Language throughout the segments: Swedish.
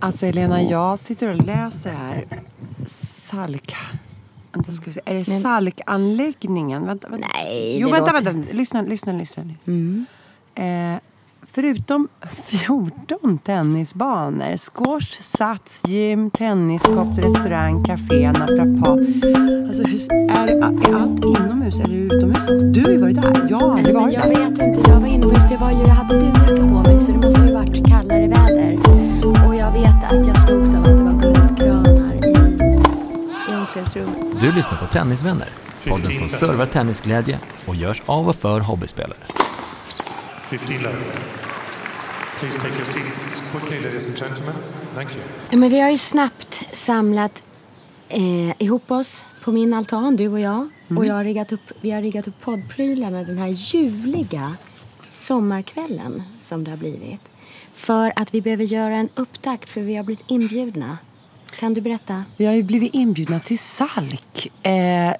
Alltså Elena, jag sitter och läser här. Salk... Vänta, ska vi se. Är det Salkanläggningen? Vänta, vänta. Nej, Jo, vänta, låter- vänta. Lyssna, lyssna, lyssna. lyssna. Eh, förutom 14 tennisbanor, squash, sats, gym, tenniskort, restaurang, café, naprapat. Alltså, är, är allt inomhus eller utomhus? Du har ju varit där. Jag har aldrig Men varit jag där. vet inte, jag var inomhus. Det var ju, jag hade dunjacka på mig så det måste ju varit kallare väder. Och jag vet att jag slogs av att det var guldgranar i, i omklädningsrummet. Du lyssnar på Tennisvänner, podden som servar tennisglädje och görs av och för hobbyspelare. 15 love. Please take your seats quickly, ladies and gentlemen. Thank you. Ja, Men vi har ju snabbt samlat eh, ihop oss på min altan, du och jag. Och jag har riggat upp, vi har riggat upp poddprylarna den här ljuvliga sommarkvällen som det har blivit. För att vi behöver göra en upptakt för vi har blivit inbjudna. Kan du berätta? Vi har ju blivit inbjudna till Salk. Eh,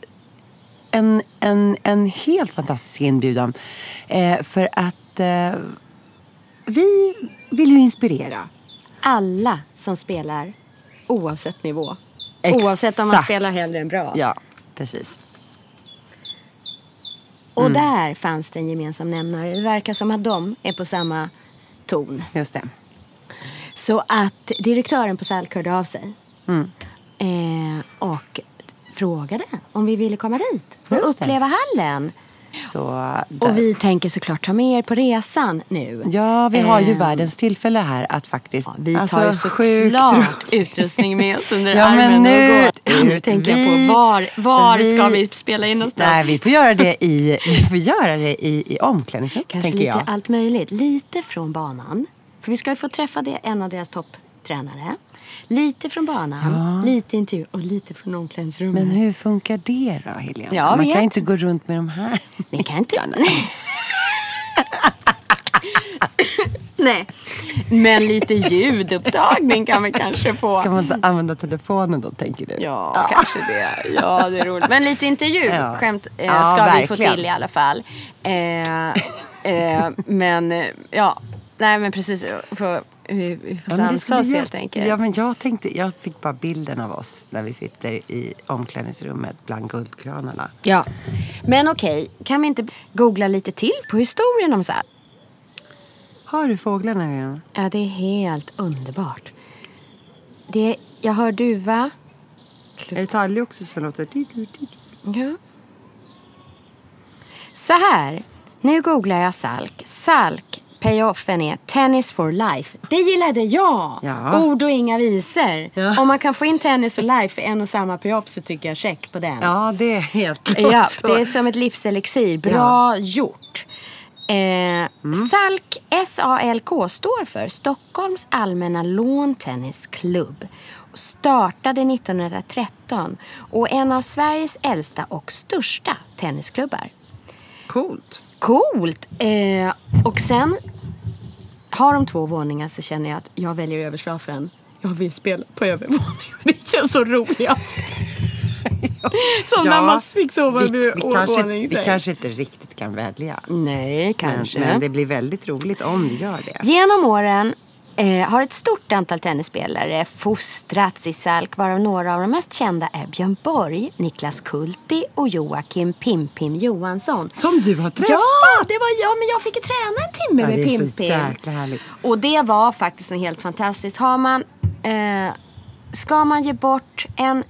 en, en, en helt fantastisk inbjudan. Eh, för att eh, vi vill ju inspirera. Alla som spelar, oavsett nivå. Exakt. Oavsett om man spelar hellre än bra. Ja, precis. Och där fanns det en gemensam nämnare. Det verkar som att de är på samma ton. Just det. Så att direktören på Salk hörde av sig. Mm. Eh, och frågade om vi ville komma dit och Just det. uppleva hallen. Så, där. Och vi tänker såklart ta med er på resan nu. Ja, vi har ju Eh, världens tillfälle här att faktiskt... Ja, vi tar alltså, ju såklart utrustning med oss under Ja, men armen nu- och går. Nu tänker jag vi- på var, var vi- ska vi spela in någonstans? Nej, vi får göra det i, vi får göra det i, i omklädningsrummet, Kanske lite jag. allt möjligt. Lite från banan. För vi ska ju få träffa det, en av deras topptränare. Lite från banan, lite intervju och lite från omklädningsrummet. Men hur funkar det då, Helena? Jag Man kan inte gå runt med de här. Ni kan inte... Nej. Men lite ljudupptagning kan vi kanske få. Ska man inte använda telefonen då, tänker du? Ja, kanske det. Ja, det är roligt. Men lite intervju, Ja. skämt, eh, Ja, ska vi få till i alla fall. Eh, eh, men, eh, ja. Nej, men precis. För, vi, vi får Ja, sansa oss helt enkelt. Ja, men jag, tänkte, jag fick bara bilden av oss när vi sitter i omklädningsrummet bland guldkranarna. Ja. Men okej, kan vi inte googla lite till på historien om så här? Har du fåglarna redan? Ja, det är helt underbart. Det, jag hör duva. Är det talg också som låter... Ja. Så här. Nu googlar jag Salk. Salk. Payoffen är Tennis for life. Det gillade jag! Ja. Ord och inga visor. Ja. Om man kan få in tennis och life i en och samma payoff så tycker jag check på den. Ja, det är helt klart Ja, det är som ett livselixir. Bra gjort. Eh, SALK, S-A-L-K, står för Stockholms allmänna låntennisklubb. Startade 1913 och en av Sveriges äldsta och största tennisklubbar. Coolt. Coolt! Eh, och sen har de två våningar så känner jag att jag väljer överslafen. Jag vill spela på övervåningen. Det känns så roligast. Som när man fick sova vi, vi, kanske, vi kanske inte riktigt kan välja. Nej, Men, kanske. men det blir väldigt roligt om vi gör det. Genom åren eh, har ett stort antal tennisspelare fostrats i Salk varav några av de mest kända är Björn Borg, Niklas Kulti och Joakim Pim-Pim Johansson. Som du har träffat! Ja, det var jag, men jag fick ju träna en timme Ja, med det Pim-Pim. härligt. Och det var faktiskt något helt fantastiskt. Har man, eh, ska man ge bort en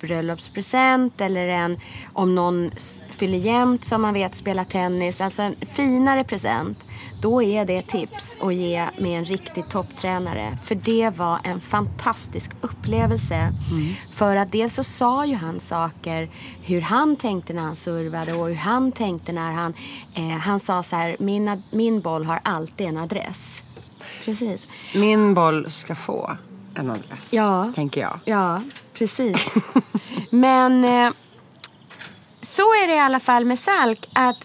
bröllopspresent eller en om någon fyller jämnt som man vet spelar tennis. Alltså en finare present. Då är det tips att ge med en riktig topptränare. För det var en fantastisk upplevelse. För att dels så sa ju han saker hur han tänkte när han servade och hur han tänkte när han... Eh, han sa så här, min, min boll har alltid en adress. Precis. Min boll ska få en adress, Ja. tänker jag. Ja, precis. Men eh, så är det i alla fall med Salk att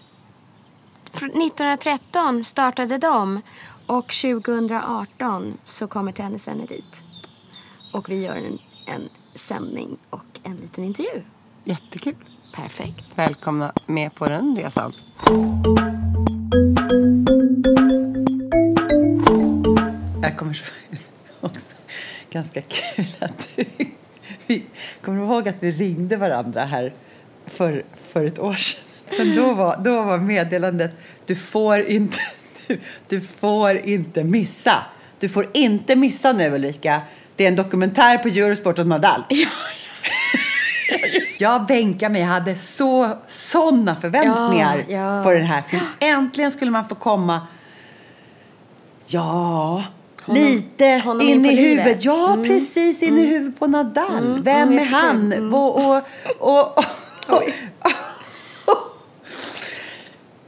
fr- 1913 startade de och 2018 så kommer Tennisvänner dit. Och vi gör en, en sändning och en liten intervju. Jättekul. Perfekt. Välkomna med på den resan. Jag kommer så... Ganska kul att du... Vi kommer ihåg att vi ringde varandra här för, för ett år sedan. Men då var, då var meddelandet du får, inte, du, du får inte missa. Du får inte missa nu Ulrika. Det är en dokumentär på Eurosport om Nadal. Jag bänkade mig. Jag hade så, såna förväntningar Ja, ja. på den här filmen. Äntligen skulle man få komma Ja, lite honom in in i. Mm. huvudet. Ja, precis. In i huvudet på Nadal. Vem är han? jättekul. Och, och, och, och.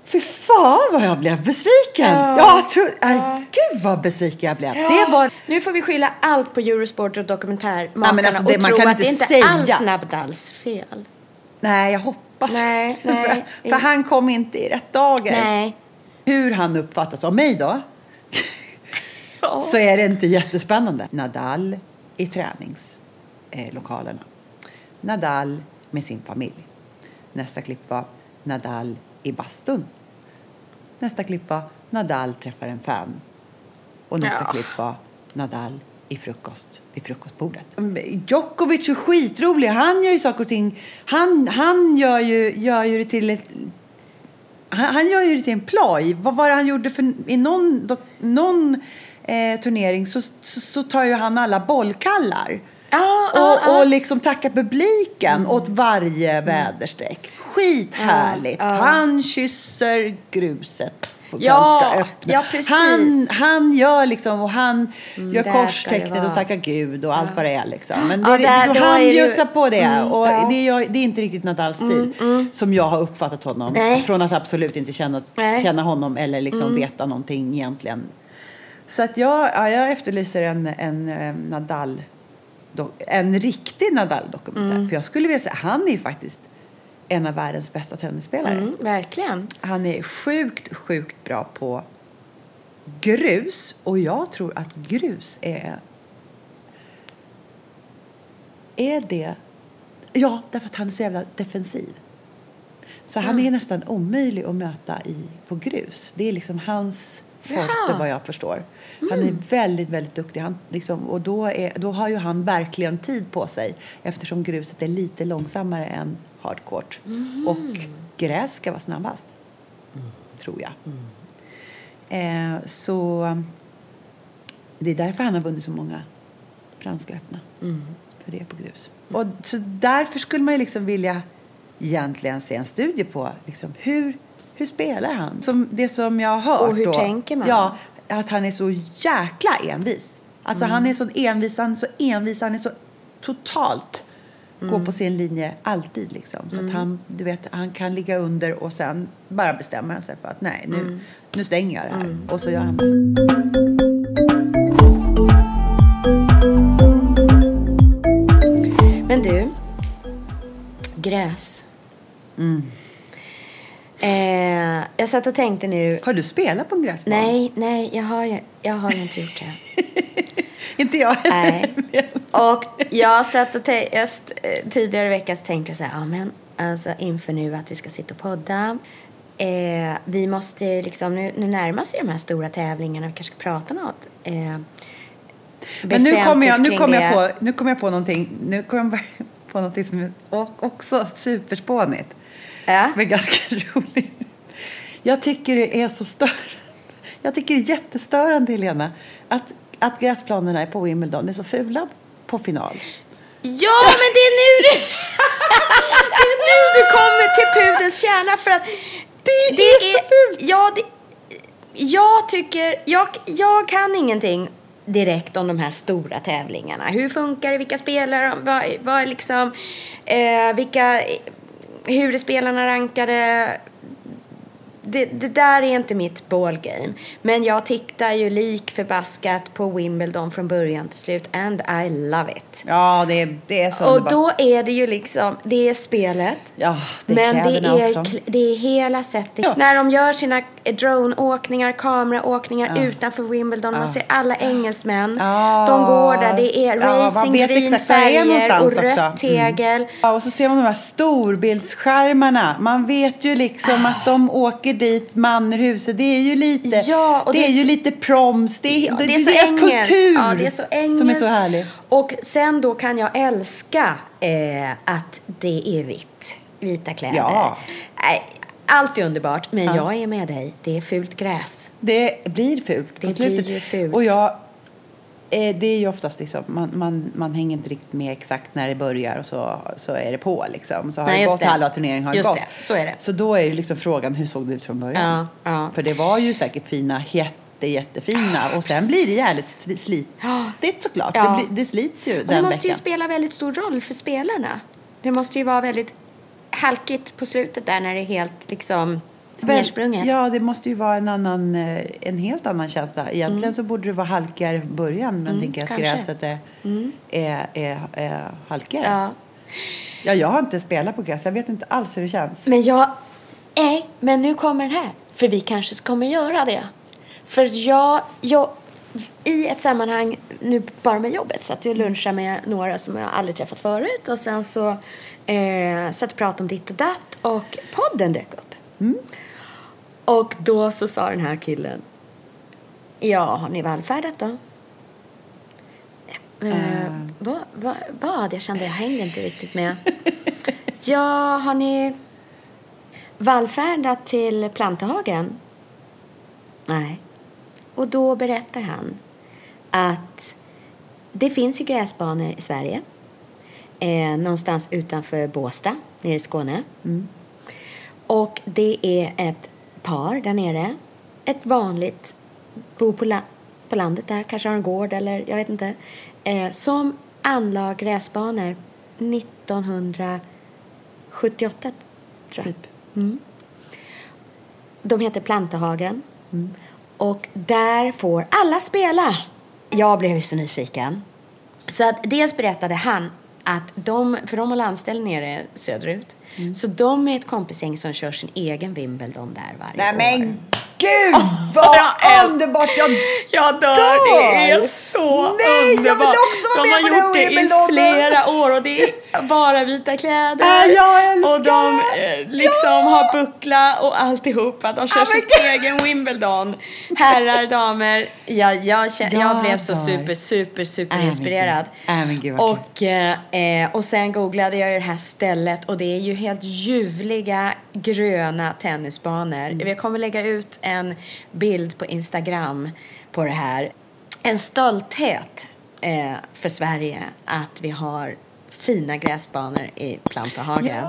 Fy fan vad jag blev besviken. Ja, jag tror, äh, Gud vad besviken jag blev. Det var... Nu får vi skylla allt på Eurosport och dokumentärmakarna Ja, alltså, det- och tro att det inte inte alls säga. Nadals fel. Nej, jag hoppas Nej, nej. för, för han kom inte i rätt dagar. Nej. Hur han uppfattas av mig då? Så är det inte jättespännande. Nadal i träningslokalerna. Nadal med sin familj. Nästa klipp var Nadal i bastun. Nästa klipp var Nadal träffar en fan. Och nästa Ja. klipp var Nadal i frukost, vid frukostbordet. Djokovic är skitrolig. Han gör ju saker och ting. Han, han gör, ju, gör ju det till ett han, han gör ju det till en ploj. Vad var det han gjorde för i någon, någon eh, turnering så, så, så tar ju han alla bollkallar. Ja, och, ja, ja. och liksom tackar publiken åt varje väderstreck. Skithärligt. Ja, ja. Han kysser gruset Ja, öppna. ja, precis. Han, han gör liksom och han gör ska det korstecknet och tackar Gud och allt vad det är liksom. Men Ja, det, där- då han det bjussar på det Mm, och ja. Mm, det, är, det är inte riktigt Nadals stil som jag har uppfattat honom. Nej. Från att absolut inte känna, Nej. Mm. känna honom eller liksom veta någonting egentligen. Så att jag, ja, jag efterlyser en, en eh, Nadal, en riktig Nadal-dokumentär. Mm. För jag skulle vilja säga, han är faktiskt en av världens bästa tennisspelare. Mm, verkligen. Han är sjukt, sjukt bra på grus. Och jag tror att grus är... Är det... Ja, därför att han är så jävla defensiv. Så han är nästan omöjlig att möta i, på grus. Det är liksom hans forte vad jag förstår. Han är väldigt, väldigt duktig. Han, liksom, och då, är, då har ju han verkligen tid på sig eftersom gruset är lite långsammare än hardcourt. Och gräs ska vara snabbast, tror jag. Eh, så det är därför han har vunnit så många franska öppna. För det är på grus. Och så därför skulle man ju liksom vilja egentligen se en studie på liksom, hur, hur spelar han? Som det som jag har hört. Och hur då, tänker man? Ja, att han är så jäkla envis. Alltså han är så envis, han är så envis, han är så totalt går på sin linje alltid liksom. Så att han, du vet, han kan ligga under och sen bara bestämmer han sig för att nej, nu, nu stänger jag det här. Och så gör han det. Men du, gräs. Mm. Eh, jag satt och tänkte nu. Har du spelat på en gräsbana? Nej, nej, jag har jag har inte gjort det. Inte jag. Nej. Och jag satt och jag tidigare i veckan så tänkte jag så här, ja men alltså inför nu att vi ska sitta och podda. Eh, vi måste liksom, nu, nu närmar sig de här stora tävlingarna, vi kanske ska prata något. Eh, Men nu kommer jag, nu kommer jag, på, nu kommer jag på någonting. Nu kommer jag på någonting som är också superspånigt. Ja. Men ganska roligt. Jag tycker det är så störande. Jag tycker det är jättestörande, Helena, att, att gräsplanerna på Wimbledon är så fula på final. Ja, men det är nu du... det är nu du kommer till pudelns kärna för att... Det, är så fult. Ja, det, jag tycker... Jag, jag kan ingenting direkt om de här stora tävlingarna. Hur funkar det? Vilka spelare? Vad, vad är liksom... Eh, vilka... Hur är spelarna rankade? det, det där är inte mitt ballgame. Men jag tittar ju lik förbaskat på Wimbledon från början till slut. And I love it. Ja, det är, det är så Och underbart. då är det ju liksom, det är spelet. Ja, det är men det är, också. det är hela sättet. Ja. När de gör sina droneåkningar, kameraåkningar utanför Wimbledon. Man ser alla engelsmän. Ja. De går där. Det är Ja, man racing vet green exakt var det är färger och rött också. Mm. tegel. Ja, och så ser man de här storbildsskärmarna. Man vet ju liksom att de åker dit, Mannerhuset. Det är ju lite, Ja, det det är är ju så- lite proms. Det är, Ja, det, det är så deras engelskt. kultur Ja, det är så engelskt. som är så härlig. Och sen då kan jag älska eh, att det är vitt. Vita kläder. Ja. Nej, allt är underbart, men jag är med dig. Det är fult gräs. Det blir fult på Det slutet. blir ju fult. Och jag, eh, det är ju oftast liksom, man, man, man hänger inte riktigt med exakt när det börjar och så, så är det på liksom. Så har Nej, det gått det. halva turneringen har det Just gått. det, så är det. Så då är ju liksom frågan, hur såg det ut från början? Ja, ja. För det var ju säkert fina, jätte, jättefina. Och sen blir det jävligt sli- slitigt såklart. Ja. Det, blir, det slits ju Och det den måste ju veckan. spela väldigt stor roll för spelarna. Det måste ju vara väldigt halkigt på slutet där när det är helt liksom nersprunget. ja, det måste ju vara en, annan, eh, en helt annan känsla. Egentligen så borde det vara halkigare i början. Men tänker att Mm. kanske. gräset är, är, är, är halkigare. Ja. Ja, jag har inte spelat på gräs. Jag vet inte alls hur det känns. Men jag... Nej, men nu kommer den här. För vi kanske kommer göra det. För jag, jag... I ett sammanhang, nu bara med jobbet, satt jag och lunchade med några som jag aldrig träffat förut. Och sen så eh, satt och pratade om ditt och datt. Och podden dök upp. Och då så sa den här killen. Ja, har ni vallfärdat då? Eh, vad, vad, vad? Jag kände jag hängde inte riktigt med. ja, har ni vallfärdat till Plantehagen? Nej. Och då berättar han att det finns ju gräsbanor i Sverige. Eh, någonstans utanför Båstad, nere i Skåne. Och det är ett par där nere. Ett vanligt, bor på, la- på landet där, kanske har en gård eller jag vet inte. Eh, som anlade gräsbanor 1978, tror jag. Typ. De heter Plantehagen. Och där får alla spela. Jag blev ju så nyfiken. Så att dels berättade han att de, för de har landställ nere söderut. Så de är ett kompisgäng som kör sin egen Wimbledon där varje Nej år. men gud vad jag älskar- underbart! Jag Jag dör! dör! Det är så Nej, jag vill underbart! också vara de med har på gjort det i flera år och det är bara vita kläder. Ja, jag älskar och de eh, liksom har buckla och alltihopa. De kör men sitt egen Wimbledon. Herrar, damer. Ja, jag, kä- jag Jag blev så super, super, super Äh, inspirerad. Äh, gud, och, eh, eh, och sen googlade jag ju det här stället och det är ju helt ljuvliga gröna tennisbanor. Mm. Vi kommer lägga ut en bild på Instagram på det här. En stolthet eh, för Sverige att vi har fina gräsbanor i Plantahagen.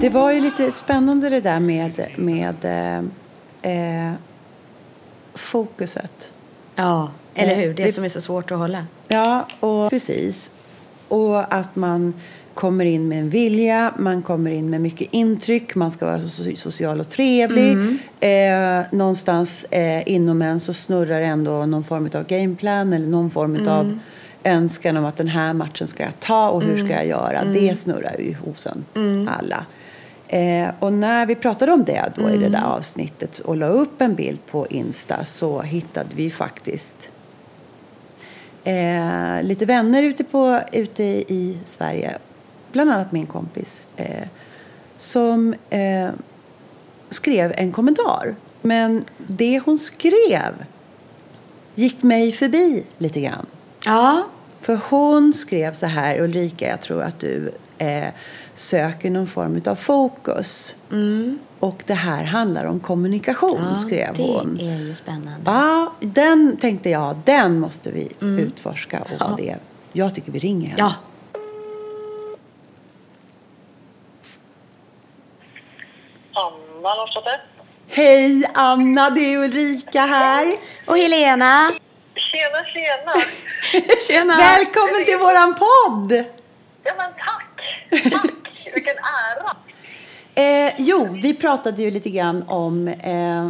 Det var ju lite spännande det där med, med eh, eh, fokuset. Ja, eller Eh, hur? Det det- som är så svårt att hålla. Ja, och precis. Och att man kommer in med en vilja, man kommer in med mycket intryck, man ska vara so- social och trevlig. Eh, någonstans eh, inom en så snurrar ändå någon form av gameplan eller någon form av önskan om att den här matchen ska jag ta och hur ska jag göra. Det snurrar ju hos en alla. Eh, och när vi pratade om det då i det där avsnittet och la upp en bild på Insta så hittade vi faktiskt eh, lite vänner ute, på, ute i Sverige, bland annat min kompis, eh, som eh, skrev en kommentar. Men det hon skrev gick mig förbi lite grann. Ja. För hon skrev så här, Ulrika, jag tror att du eh, söker någon form av fokus. Och det här handlar om kommunikation, Mm. Ja, skrev det hon. är ju spännande. Ja, den tänkte jag, den måste vi utforska. Och vad det. Jag tycker vi ringer henne. Ja. Anna Larsdotter. Hej Anna, det är Ulrika här. Och Helena. Tjena, tjena! Tjena. Välkommen till våran podd! Ja, men tack! Tack! Vilken ära! Eh, jo, vi pratade ju lite grann om eh,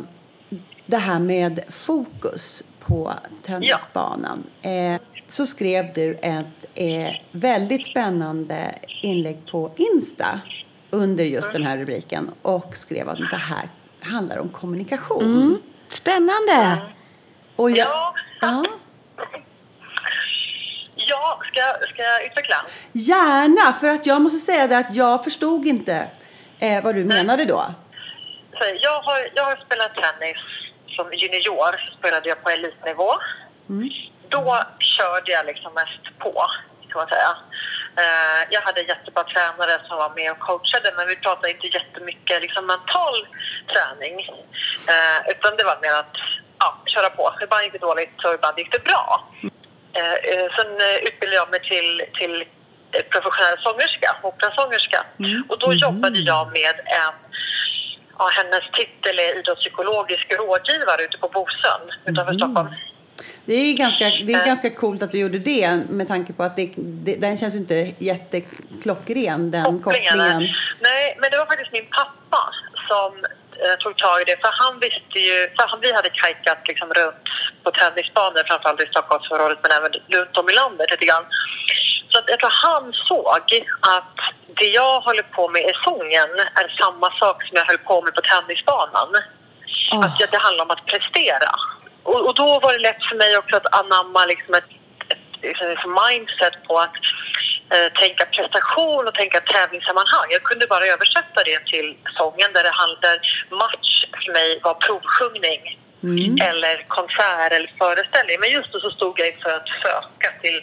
det här med fokus på tennisbanan. Eh, så skrev du ett eh, väldigt spännande inlägg på Insta under just den här rubriken och skrev att det här handlar om kommunikation. Spännande. Och jag, Ja. ja. Ja, ska, ska jag utveckla? Gärna, för att jag måste säga det att jag förstod inte eh, vad du menade då. Så jag, har, jag har spelat tennis som junior, så spelade jag på elitnivå. Då körde jag liksom mest på, kan man säga. Eh, jag hade jättebra tränare som var med och coachade, men vi pratade inte jättemycket liksom mental träning. Eh, utan det var mer att ja, köra på. Ibland gick det dåligt och ibland gick det bra. Eh, eh, sen eh, utbildade jag mig till, till professionell sångerska, operasångerska. Och då jobbade jag med en, ja, hennes titel är idrottspsykologisk rådgivare ute på Bosön utanför Stockholm. Det är ganska, det är ganska coolt att du gjorde det med tanke på att det, det, den känns inte jätteklockren, den kopplingen. Nej, men det var faktiskt min pappa som tog tag i det. För han visste ju, för han, vi hade kajkat liksom runt på tennisbanor, framförallt i Stockholmsområdet men även runt om i landet lite grann. Så att jag tror han såg att det jag håller på med i sången är samma sak som jag höll på med på tennisbanan. Att det- handlar om att prestera. Och, och då var det lätt för mig också att anamma liksom ett, ett, ett mindset på att eh, tänka prestation och tänka tävlingssammanhang. Jag kunde bara översätta det till sången där det handlar match för mig var provsjungning eller konsert eller föreställning. Men just då så stod jag inför att söka till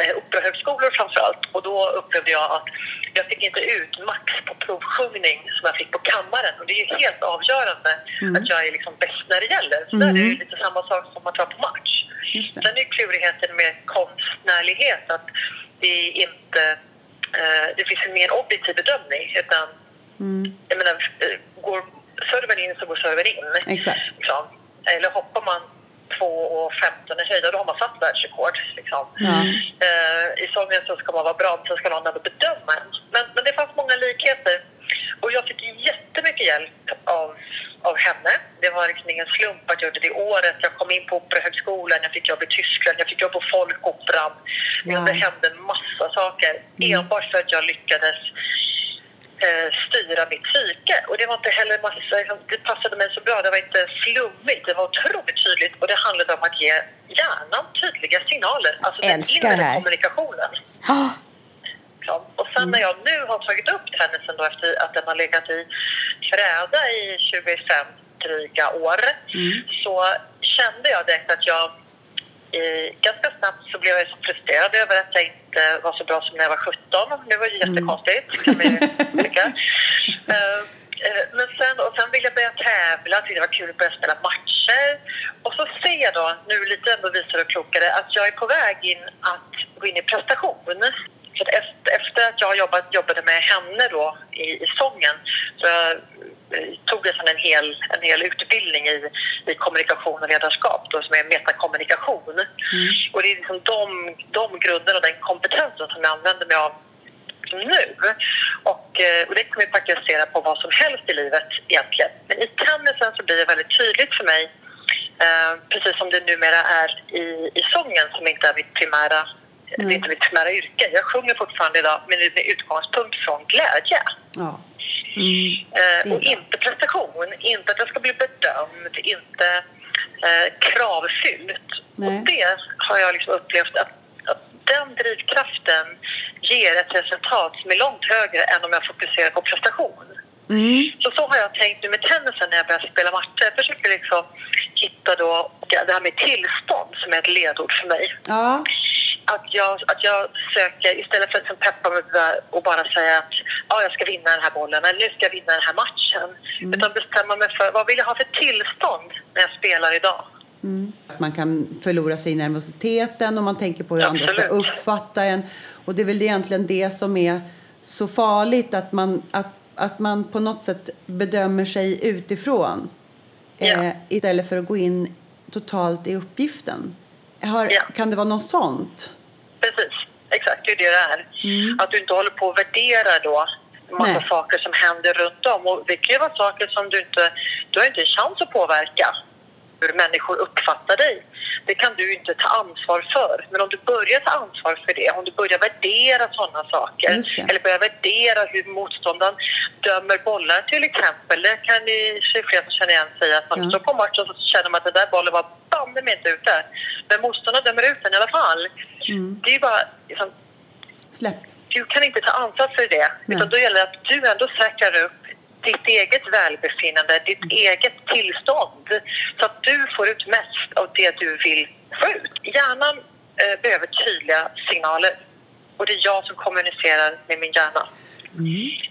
eh, operahögskolor framför allt och då upplevde jag att jag fick inte ut max på provsjungning som jag fick på kammaren och det är ju helt avgörande att jag är liksom bäst när det gäller. Så där är det ju lite samma sak som att vara på match. Sen är klurigheten med konstnärlighet att det är inte eh, det finns en mer objektiv bedömning utan jag menar, eh, går serven in så går serven in. Exakt. Liksom. Eller hoppar man 2,15 i höjd, då har man satt världsrekord. Liksom. Eh, I sången så ska man vara bra, så ska någon bedöma en. Men, men det fanns många likheter. Och jag fick jättemycket hjälp av, av henne. Det var liksom ingen slump att jag gjorde det året. Jag kom in på Operahögskolan, jag fick jobb i Tyskland, jag fick jobb på Folkoperan. Wow. Det hände en massa saker enbart för att jag lyckades eh, styra mitt psyke. Och det var inte heller massa, det passade mig så bra. Det var inte flummigt, det var otroligt tydligt. Och det handlade om att ge hjärnan tydliga signaler. Alltså den inre kommunikationen. Ah, Liksom. Och sen när jag nu har tagit upp tennisen då efter att den har legat i träda i 25 dryga år så kände jag direkt att jag eh, ganska snabbt så blev jag så frustrerad över att jag inte var så bra som när jag var 17. Det var jättekonstigt kan man ju tycka. Eh, eh, Men sen, och sen ville jag börja tävla, tyckte det var kul att börja spela matcher. Och så ser jag då, nu lite ändå visare och klokare, att jag är på väg in att gå in i prestation. Så att efter, att jag jobbat, jobbade med henne då i, i sången så jag, eh, tog jag sedan en hel, en hel utbildning i, i kommunikation och ledarskap då, som är metakommunikation. Och det är liksom de, de grunderna och den kompetensen som jag använder mig av nu. Och, eh, och det kan vi praktisera på vad som helst i livet egentligen. Men i tennisen så blir det väldigt tydligt för mig, eh, precis som det numera är i, i sången som inte är mitt primära det är inte mitt primära yrke. Jag sjunger fortfarande idag men med utgångspunkt från glädje. Ja. Eh, och inte prestation, inte att jag ska bli bedömd, inte eh, kravfyllt. Nej. Och det har jag liksom upplevt att, att den drivkraften ger ett resultat som är långt högre än om jag fokuserar på prestation. Så så har jag tänkt nu med tennisen när jag börjar spela matcher. Jag försöker liksom hitta då det här med tillstånd som är ett ledord för mig. Ja. Att jag, att jag söker, istället för att liksom peppa mig och bara säga att ja, jag ska vinna den här bollen eller nu ska jag vinna den här matchen. Mm. Utan bestämma mig för vad vill jag ha för tillstånd när jag spelar idag. Att man kan förlora sig i nervositeten och man tänker på hur andra ska Absolut. uppfatta en. Och det är väl egentligen det som är så farligt, att man, att, att man på något sätt bedömer sig utifrån Ja. eh, istället för att gå in totalt i uppgiften. Har, Ja. Kan det vara något sånt? Precis, exakt det är det det är. Att du inte håller på och värderar då massa Nej. saker som händer runt om. Och det kan ju vara saker som du inte, du har inte en chans att påverka hur människor uppfattar dig. Det kan du inte ta ansvar för. Men om du börjar ta ansvar för det, om du börjar värdera sådana saker eller börjar värdera hur motståndaren dömer bollar till exempel. Det kan ni se fler som känner igen sig att man Ja. står på matchen så känner man att den där bollen var banne mig inte ute. Men motståndaren dömer ut den i alla fall. Det är ju bara liksom, Släpp. du kan inte ta ansvar för det. Nej. Utan då gäller det att du ändå säkrar upp ditt eget välbefinnande, ditt eget tillstånd. Så att du får ut mest av det du vill få ut. Hjärnan eh, behöver tydliga signaler. Och det är jag som kommunicerar med min hjärna.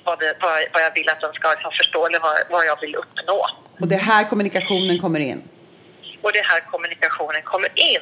Vad, det, vad, vad jag vill att den ska förstå eller vad, vad jag vill uppnå. Och det är här kommunikationen kommer in. Och det är här kommunikationen kommer in.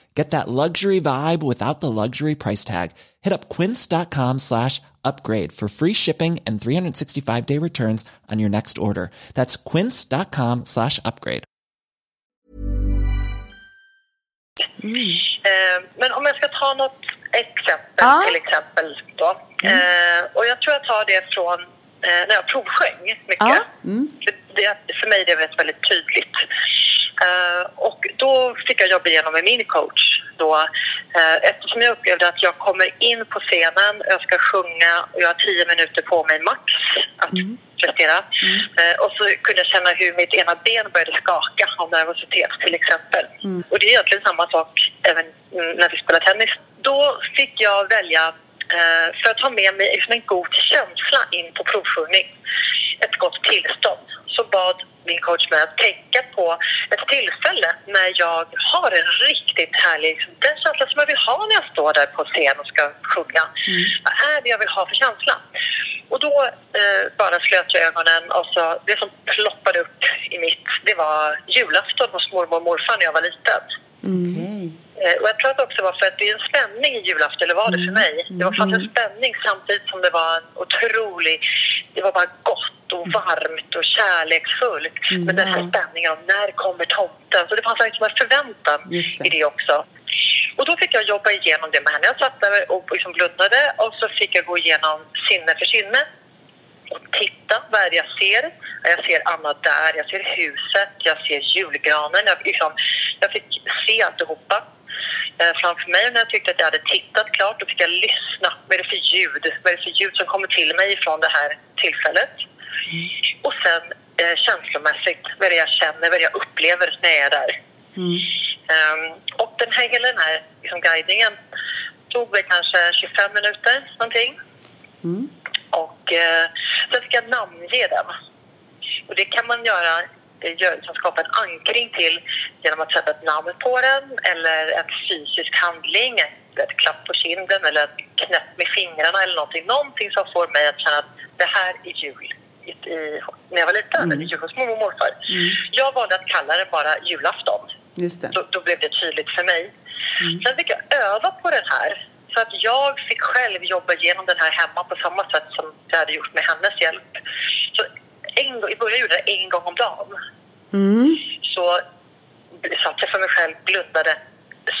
Get that luxury vibe without the luxury price tag. Hit up quince.com slash upgrade for free shipping and 365 day returns on your next order. That's quince.com slash upgrade. Eh, men om jag ska ta något exempel Ja. till exempel då. Eh, och jag tror jag tar det från eh, när jag provsjöng mycket. För, det, för mig är det väldigt, väldigt tydligt. Eh, och då fick jag jobba igenom med min coach då. Eh, eftersom jag upplevde att jag kommer in på scenen, jag ska sjunga och jag har tio minuter på mig max att prestera. Eh, och så kunde jag känna hur mitt ena ben började skaka av nervositet till exempel. Och det är egentligen samma sak även mm, när vi spelar tennis. Då fick jag välja för att ha med mig liksom en god känsla in på provsjungning, ett gott tillstånd, så bad min coach mig att tänka på ett tillfälle när jag har en riktigt härlig, liksom, den känsla som jag vill ha när jag står där på scen och ska sjunga. Vad är det jag vill ha för känsla? Och då eh, bara slöt jag ögonen och så, det som ploppade upp i mitt, det var julafton hos mormor och morfar när jag var liten. Okej. Eh, Och jag tror att det också var för att det är en spänning i julafton, eller var det för mig? Det var fanns en spänning samtidigt som det var en otrolig... Det var bara gott och varmt och kärleksfullt. Men den här spänningen om när kommer tomten? Så det fanns liksom en förväntan det. i det också. Och då fick jag jobba igenom det med henne. Jag satt där och liksom blundade och så fick jag gå igenom sinne för sinne och titta. Vad jag ser? Jag ser Anna där, jag ser huset, jag ser julgranen. Jag, liksom, jag fick se alltihopa framför mig. När jag tyckte att jag hade tittat klart, då fick jag lyssna. Vad är det för ljud? Vad är det för ljud som kommer till mig från det här tillfället? Och sen eh, känslomässigt, vad är det jag känner, vad är det jag upplever när jag är där? Ehm, och den här, hela den här liksom, guidningen tog väl kanske 25 minuter någonting. Och eh, sen fick jag namnge den. Och det kan man göra, eh, gör, liksom skapa en ankring till genom att sätta ett namn på den eller en fysisk handling, ett, klapp på kinden eller ett knäpp med fingrarna eller någonting. Någonting som får mig att känna att det här är jul. I, i, när jag var liten, eller jul hos mormor och morfar. Jag valde att kalla det bara julafton Just då, då blev det tydligt för mig. Sen fick jag öva på den här. Så att jag fick själv jobba igenom den här hemma på samma sätt som jag hade gjort med hennes hjälp. Så en, gång- i början gjorde jag det en gång om dagen. Mm. Så satt jag för mig själv, blundade,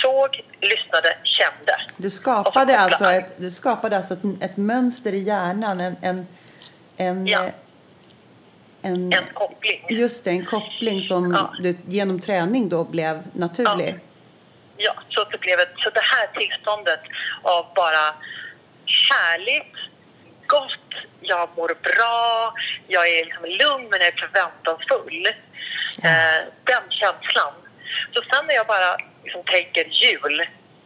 såg, lyssnade, kände. Du skapade alltså ett, du skapade alltså ett, ett mönster i hjärnan, en, en, en, Ja. en, En koppling. just det, en koppling som Ja. du, genom träning då blev naturlig. Ja, så att det blev ett, så det här tillståndet av bara härligt, gott, jag mår bra, jag är liksom lugn men jag är förväntansfull. Eh, den känslan. Så sen när jag bara liksom tänker jul,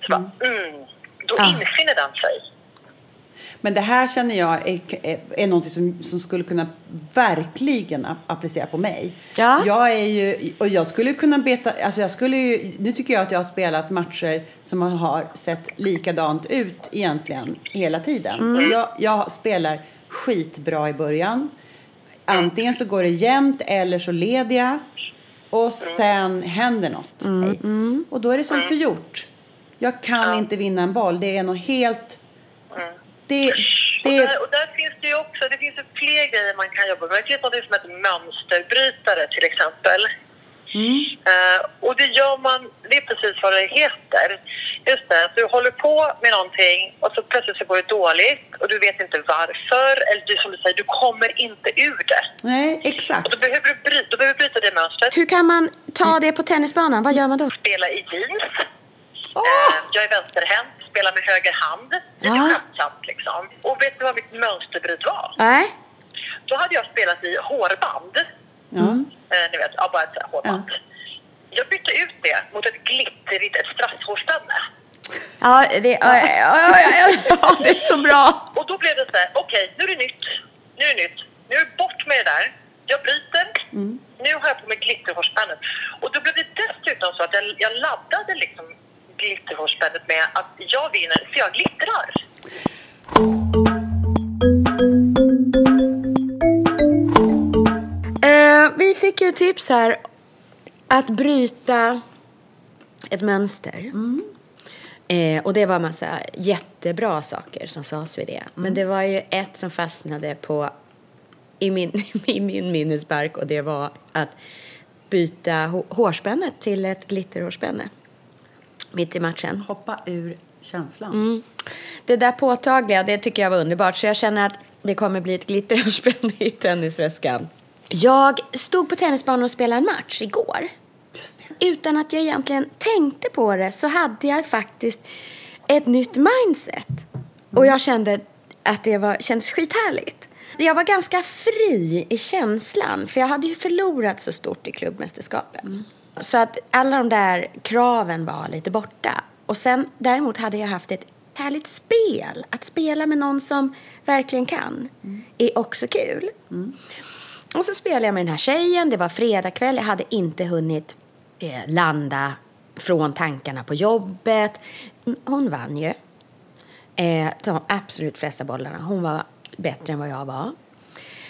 så bara, mm, då Ja. infinner den sig. Men det här känner jag är, är, något som, som skulle kunna verkligen ap- applicera på mig. Ja. Jag är ju, och jag skulle kunna beta, alltså jag skulle ju, nu tycker jag att jag har spelat matcher som har sett likadant ut egentligen hela tiden. Mm. Jag, jag spelar skitbra i början. Antingen så går det jämnt eller så leder jag. Och sen händer något. mig. Och då är det som förgjort. Jag kan inte vinna en boll. Det är något helt... Det, Och det, där, och där finns det ju också det finns ju fler grejer man kan jobba med. Det finns något som heter mönsterbrytare till exempel. Eh, och det gör man, det är precis vad det heter. Just det, att du håller på med någonting och så plötsligt så går det dåligt och du vet inte varför. Eller du, som du säger, du kommer inte ur det. nej, exakt. Och då behöver du bryta, då behöver du bryta det mönstret. Hur kan man ta det på tennisbanan? Vad gör man då? Spela i jeans. Eh, jag är vänsterhänt, spelar med höger hand. Lite Ja. skämtsamt liksom. Och vet du vad mitt mönsterbryt var? Nej. Då hade jag spelat i hårband. Ja. Eh, ni vet, ja, bara ett hårband. Jag bytte ut det mot ett glittrigt ett strasshårspänne. Ja, det, ja, ja, ja, ja, ja, det är så bra. Och då blev det så här, okej, nu är det nytt. Nu är det nytt. Nu är det bort med det där. Jag bryter. Nu har jag på mig glitterhårspännet. Och då blev det dessutom så att jag, jag laddade liksom glitterhårspännet med att jag vinner för jag glittrar. Eh, vi fick ju tips här att bryta ett mönster. Eh, och det var massa jättebra saker som sades vid det. Men det var ju ett som fastnade på i min, i min minnesbark och det var att byta hå- hårspännet till ett glitterhårspänne mitt i matchen. Hoppa ur känslan. Mm. Det där påtagliga, det tycker jag var underbart. Så jag känner att det kommer bli ett glitterhårspänne i tennisväskan. Jag stod på tennisbanan och spelade en match igår. Utan att jag egentligen tänkte på det så hade jag faktiskt ett nytt mindset. Och jag kände att det var, kändes skithärligt. Jag var ganska fri i känslan, för jag hade ju förlorat så stort i klubbmästerskapen. Så att alla de där kraven var lite borta. Och sen däremot hade jag haft ett härligt spel. Att spela med någon som verkligen kan är också kul. Och så spelade jag med den här tjejen. Det var fredagkväll. Jag hade inte hunnit eh, landa från tankarna på jobbet. Mm, Hon vann ju. Eh, de absolut flesta bollarna. Hon var bättre än vad jag var.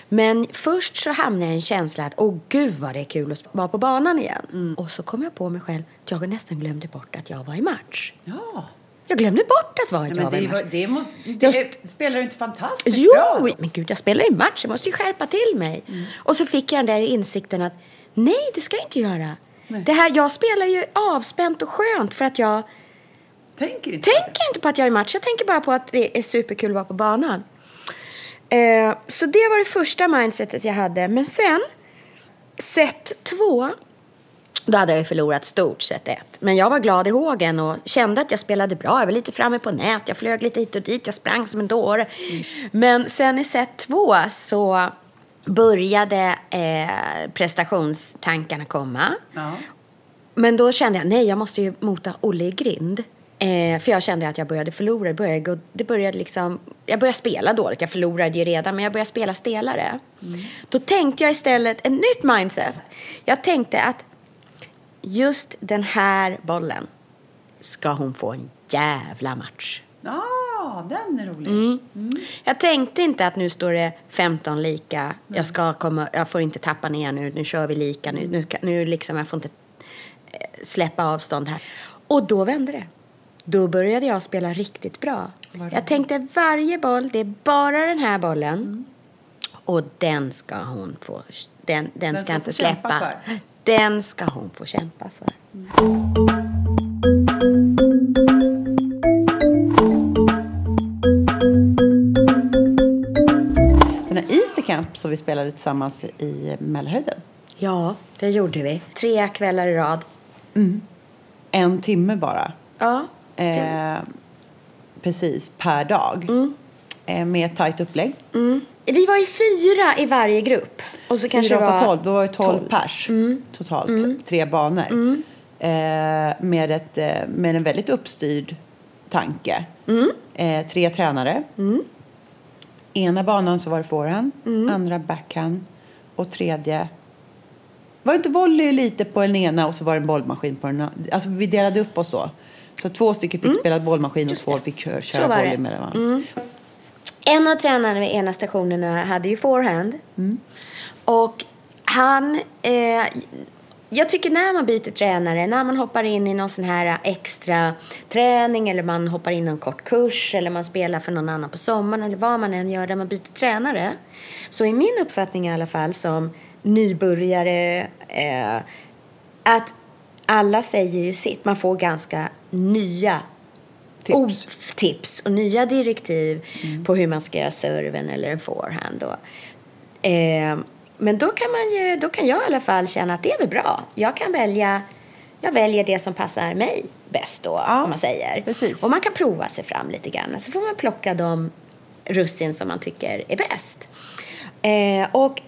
Men först så hamnade jag i en känsla att åh gud vad det är kul att vara på banan igen. Och så kom jag på mig själv att jag nästan glömde bort att jag var i match. Ja. Jag glömde bort att vara, jag var i match. var, det, må, Jag- det spelar du inte fantastiskt Jo, bra då? men gud, jag spelar ju match. Jag måste ju skärpa till mig. Och så fick jag den där insikten att nej, det ska jag inte göra. Det här, jag spelar ju avspänt och skönt för att jag Tänker inte tänker inte på att jag är i match. Jag tänker bara på att det är superkul att vara på banan. Eh, så det var det första mindsetet jag hade. Men sen, set två, då hade jag ju förlorat stort set ett. Men jag var glad i hågen och kände att jag spelade bra. Jag var lite framme på nät, jag flög lite hit och dit, jag sprang som en dåre. Men sen i set två så började eh, prestationstankarna komma. Ja. Men då kände jag, nej jag måste ju mota Olle i grind. Eh, för jag kände att jag började förlora. Det började, det började liksom, jag började spela dåligt. Jag förlorade ju redan, men jag började spela stelare. Då tänkte jag istället ett nytt mindset. Jag tänkte att just den här bollen ska hon få en jävla match. Ja, den är rolig. Mm. Jag tänkte inte att nu står det 15 lika. Jag, ska komma, jag får inte tappa ner nu. Nu kör vi lika. Nu, nu, nu liksom, jag får inte eh, släppa avstånd här. Och då vände det. Då började jag spela riktigt bra. Jag tänkte varje boll, det är bara den här bollen. Och den ska hon få, den, den, Den ska, ska inte släppa. Den ska hon få kämpa för. Den här Easter Camp som vi spelade tillsammans i Mälarhöjden. Ja, det gjorde vi. Tre kvällar i rad. En timme bara. Ja, Eh, precis, per dag. Eh, med tajt upplägg. Vi var ju fyra i varje grupp. Och så kanske Fyra, det var... tolv. Då var det tolv, tolv. pers totalt. Mm. Tre banor. Eh, med, ett, eh, med en väldigt uppstyrd tanke. Mm. Eh, tre tränare. Ena banan så var det forehand, Mm. andra backhand och tredje var det inte volley lite på den ena och så var det en bollmaskin på den andra? Alltså vi delade upp oss då. Så två stycken fick spela bollmaskin och Mm. Två fick köra, köra volley med varandra. Mm. En av tränarna vid ena stationerna hade ju forehand. Och han... Eh, jag tycker när man byter tränare, när man hoppar in i någon sån här extra träning eller man hoppar in i en kort kurs eller man spelar för någon annan på sommaren eller vad man än gör där man byter tränare. Så är min uppfattning i alla fall som nybörjare eh, att alla säger ju sitt. Man får ganska nya Tips. o- tips och nya direktiv på hur man ska göra serven eller en forehand. Då. Eh, men då kan, man ju, då kan jag i alla fall känna att det är väl bra. Jag kan välja jag väljer det som passar mig bäst då, Ja, om man säger. precis. Och man kan prova sig fram lite grann. Så får man plocka de russin som man tycker är bäst. Eh, och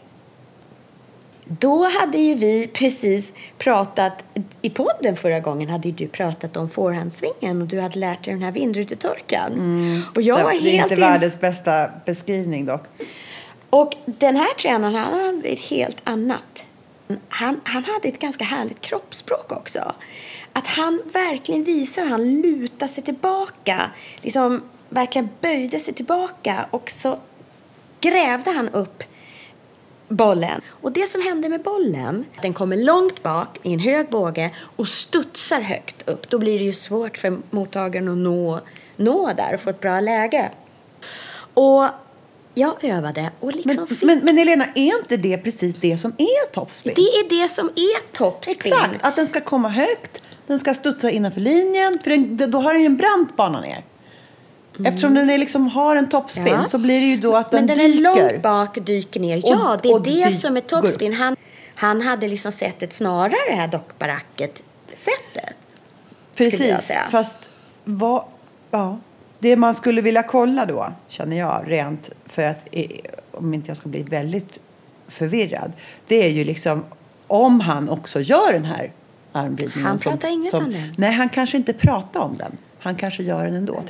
då hade ju vi precis pratat, i podden förra gången hade ju du pratat om forehandsvingen och du hade lärt dig den här vindrutetorkaren. Och jag var det är helt inte ins- världens bästa beskrivning dock. Och den här tränaren, han hade ett helt annat. Han, han hade ett ganska härligt kroppsspråk också. Att han verkligen visar hur han lutar sig tillbaka. Liksom verkligen böjde sig tillbaka och så grävde han upp bollen. Och det som hände med bollen, den kommer långt bak i en hög båge och studsar högt upp. Då blir det ju svårt för mottagaren att nå, nå där och få ett bra läge. Och jag övade och liksom Men, men, men Elena, är inte det precis det som är topspin? det är det som är topspin. Exakt, att den ska komma högt, den ska studsa innanför linjen, för den, då har den ju en brant bana ner. Eftersom den är liksom har en topspin Ja. så blir det ju då att den, Men den dyker. är långt bak, dyker ner. Ja, det är och det dyker som är upp. topspin. Han, han hade liksom sett ett snarare det här dockbaracket-sättet. Precis, fast vad, ja, det man skulle vilja kolla då, känner jag, rent för att om inte jag ska bli väldigt förvirrad, det är ju liksom om han också gör den här armvridningen. Han pratar inget om den. Nej, han kanske inte pratar om den. Han kanske gör den ändå.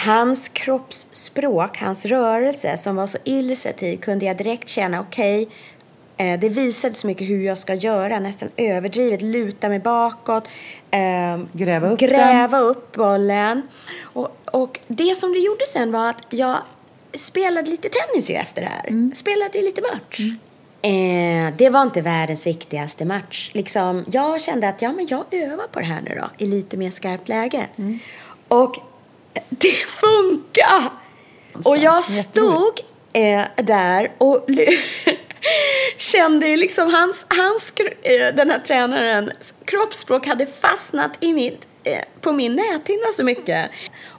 Hans kroppsspråk, hans rörelse som var så illustrativ kunde jag direkt känna, okej, eh, det visade så mycket hur jag ska göra, nästan överdrivet, luta mig bakåt, eh, Gräva upp gräva upp bollen. Och, och det som det gjorde sen var att jag spelade lite tennis ju efter det här. Spelade lite match. Eh, det var inte världens viktigaste match. Liksom, jag kände att ja, men jag övar på det här nu då, i lite mer skarpt läge. Och det funkar! Och jag stod eh, där och kände liksom hans, hans eh, den här tränarens kroppsspråk hade fastnat i mitt, eh, på min näthinna så mycket.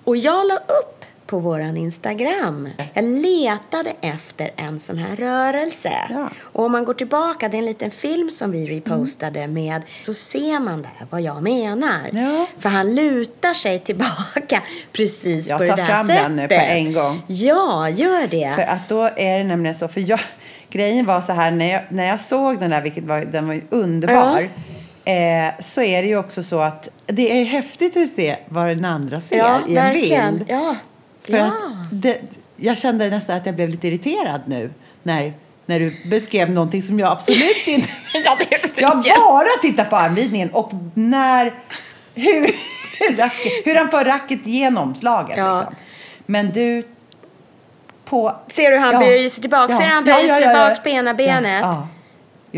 Och jag la upp på våran Instagram. Jag letade efter en sån här rörelse. Ja. Och om man går tillbaka, det är en liten film som vi repostade med, så ser man där vad jag menar. Ja. För han lutar sig tillbaka precis Jag på det tar där fram sättet. den nu på en gång. Ja, gör det. För att då är det nämligen så, för jag, grejen var så här, när jag, när jag såg den där, vilket var, den var ju underbar, eh, så är det ju också så att det är häftigt att se vad den andra ser ja, i en verkligen. bild. Ja. För ja. att det, jag kände nästan att jag blev lite irriterad nu när, när du beskrev någonting som jag absolut inte... jag bara tittar på armridningen och när... Hur, hur, racket, hur han för racket genom slaget. Ja. Liksom. Men du... På, Ser du hur han Ja. böjer sig tillbaka? Ja. Ser du han böjer sig ja, bak ena benet?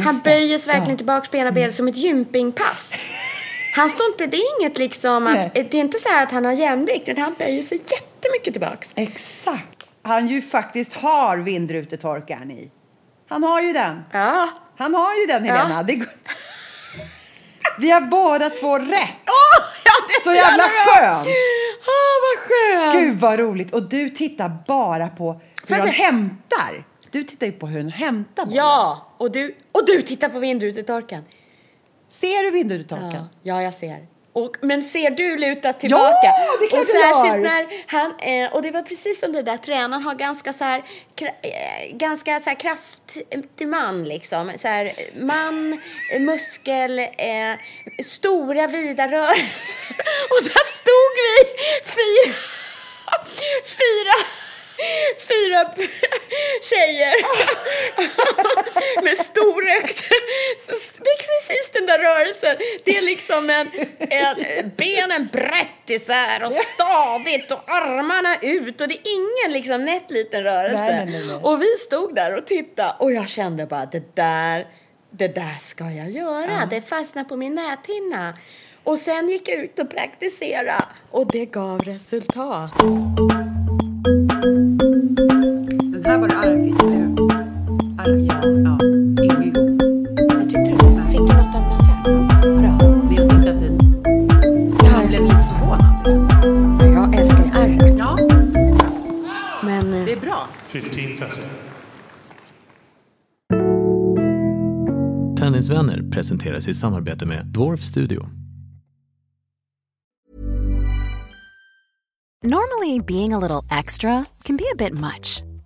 Han böjer sig verkligen tillbaka på ena benet som ett gympingpass. Han står inte, det är inget liksom att, det är inte så här att han har jämvikt, utan han böjer sig jättemycket tillbaks. Exakt. han ju faktiskt har vindrutetorkaren i. Han har ju den. Ja. Han har ju den, Helena. Ja. Det går... Vi har båda två rätt. Åh, ja, det är Så jävla skönt. Åh, vad skönt! Gud vad roligt. Och du tittar bara på hur jag han se? hämtar. Du tittar ju på hur han hämtar bollen. Ja, och du, och du tittar på vindrutetorkaren. Ser du vindrutetorkaren? Ja, ja, jag ser. Och, men ser du lutat tillbaka? Ja, det är klart och särskilt när han, eh, och det var precis som det där tränaren har ganska så här, kra, eh, ganska så här kraftig man liksom. Så här, man, muskel, eh, stora vida rörelser. Och där stod vi fyra, fyra Fyra tjejer med storökt. Precis den där rörelsen. Det är liksom en, en benen brett isär och stadigt och armarna ut och det är ingen liksom nätt liten rörelse. Nej, nej, nej. Och vi stod där och tittade och jag kände bara det där, det där ska jag göra. Det fastnade på min näthinna. Och sen gick jag ut och praktiserade och det gav resultat. Den här var det Arvid, eller hur? Arvid. Ja. ja. Indigo. Jag tyckte du fick du något av den? Bra. Vet inte att den... Han blev lite förvånad. Jag älskar ju R. Ja, Men eh, det är bra. 1530. Tennisvänner presenteras i samarbete med Dwarf Studio. Normally, being a little extra can be a bit much,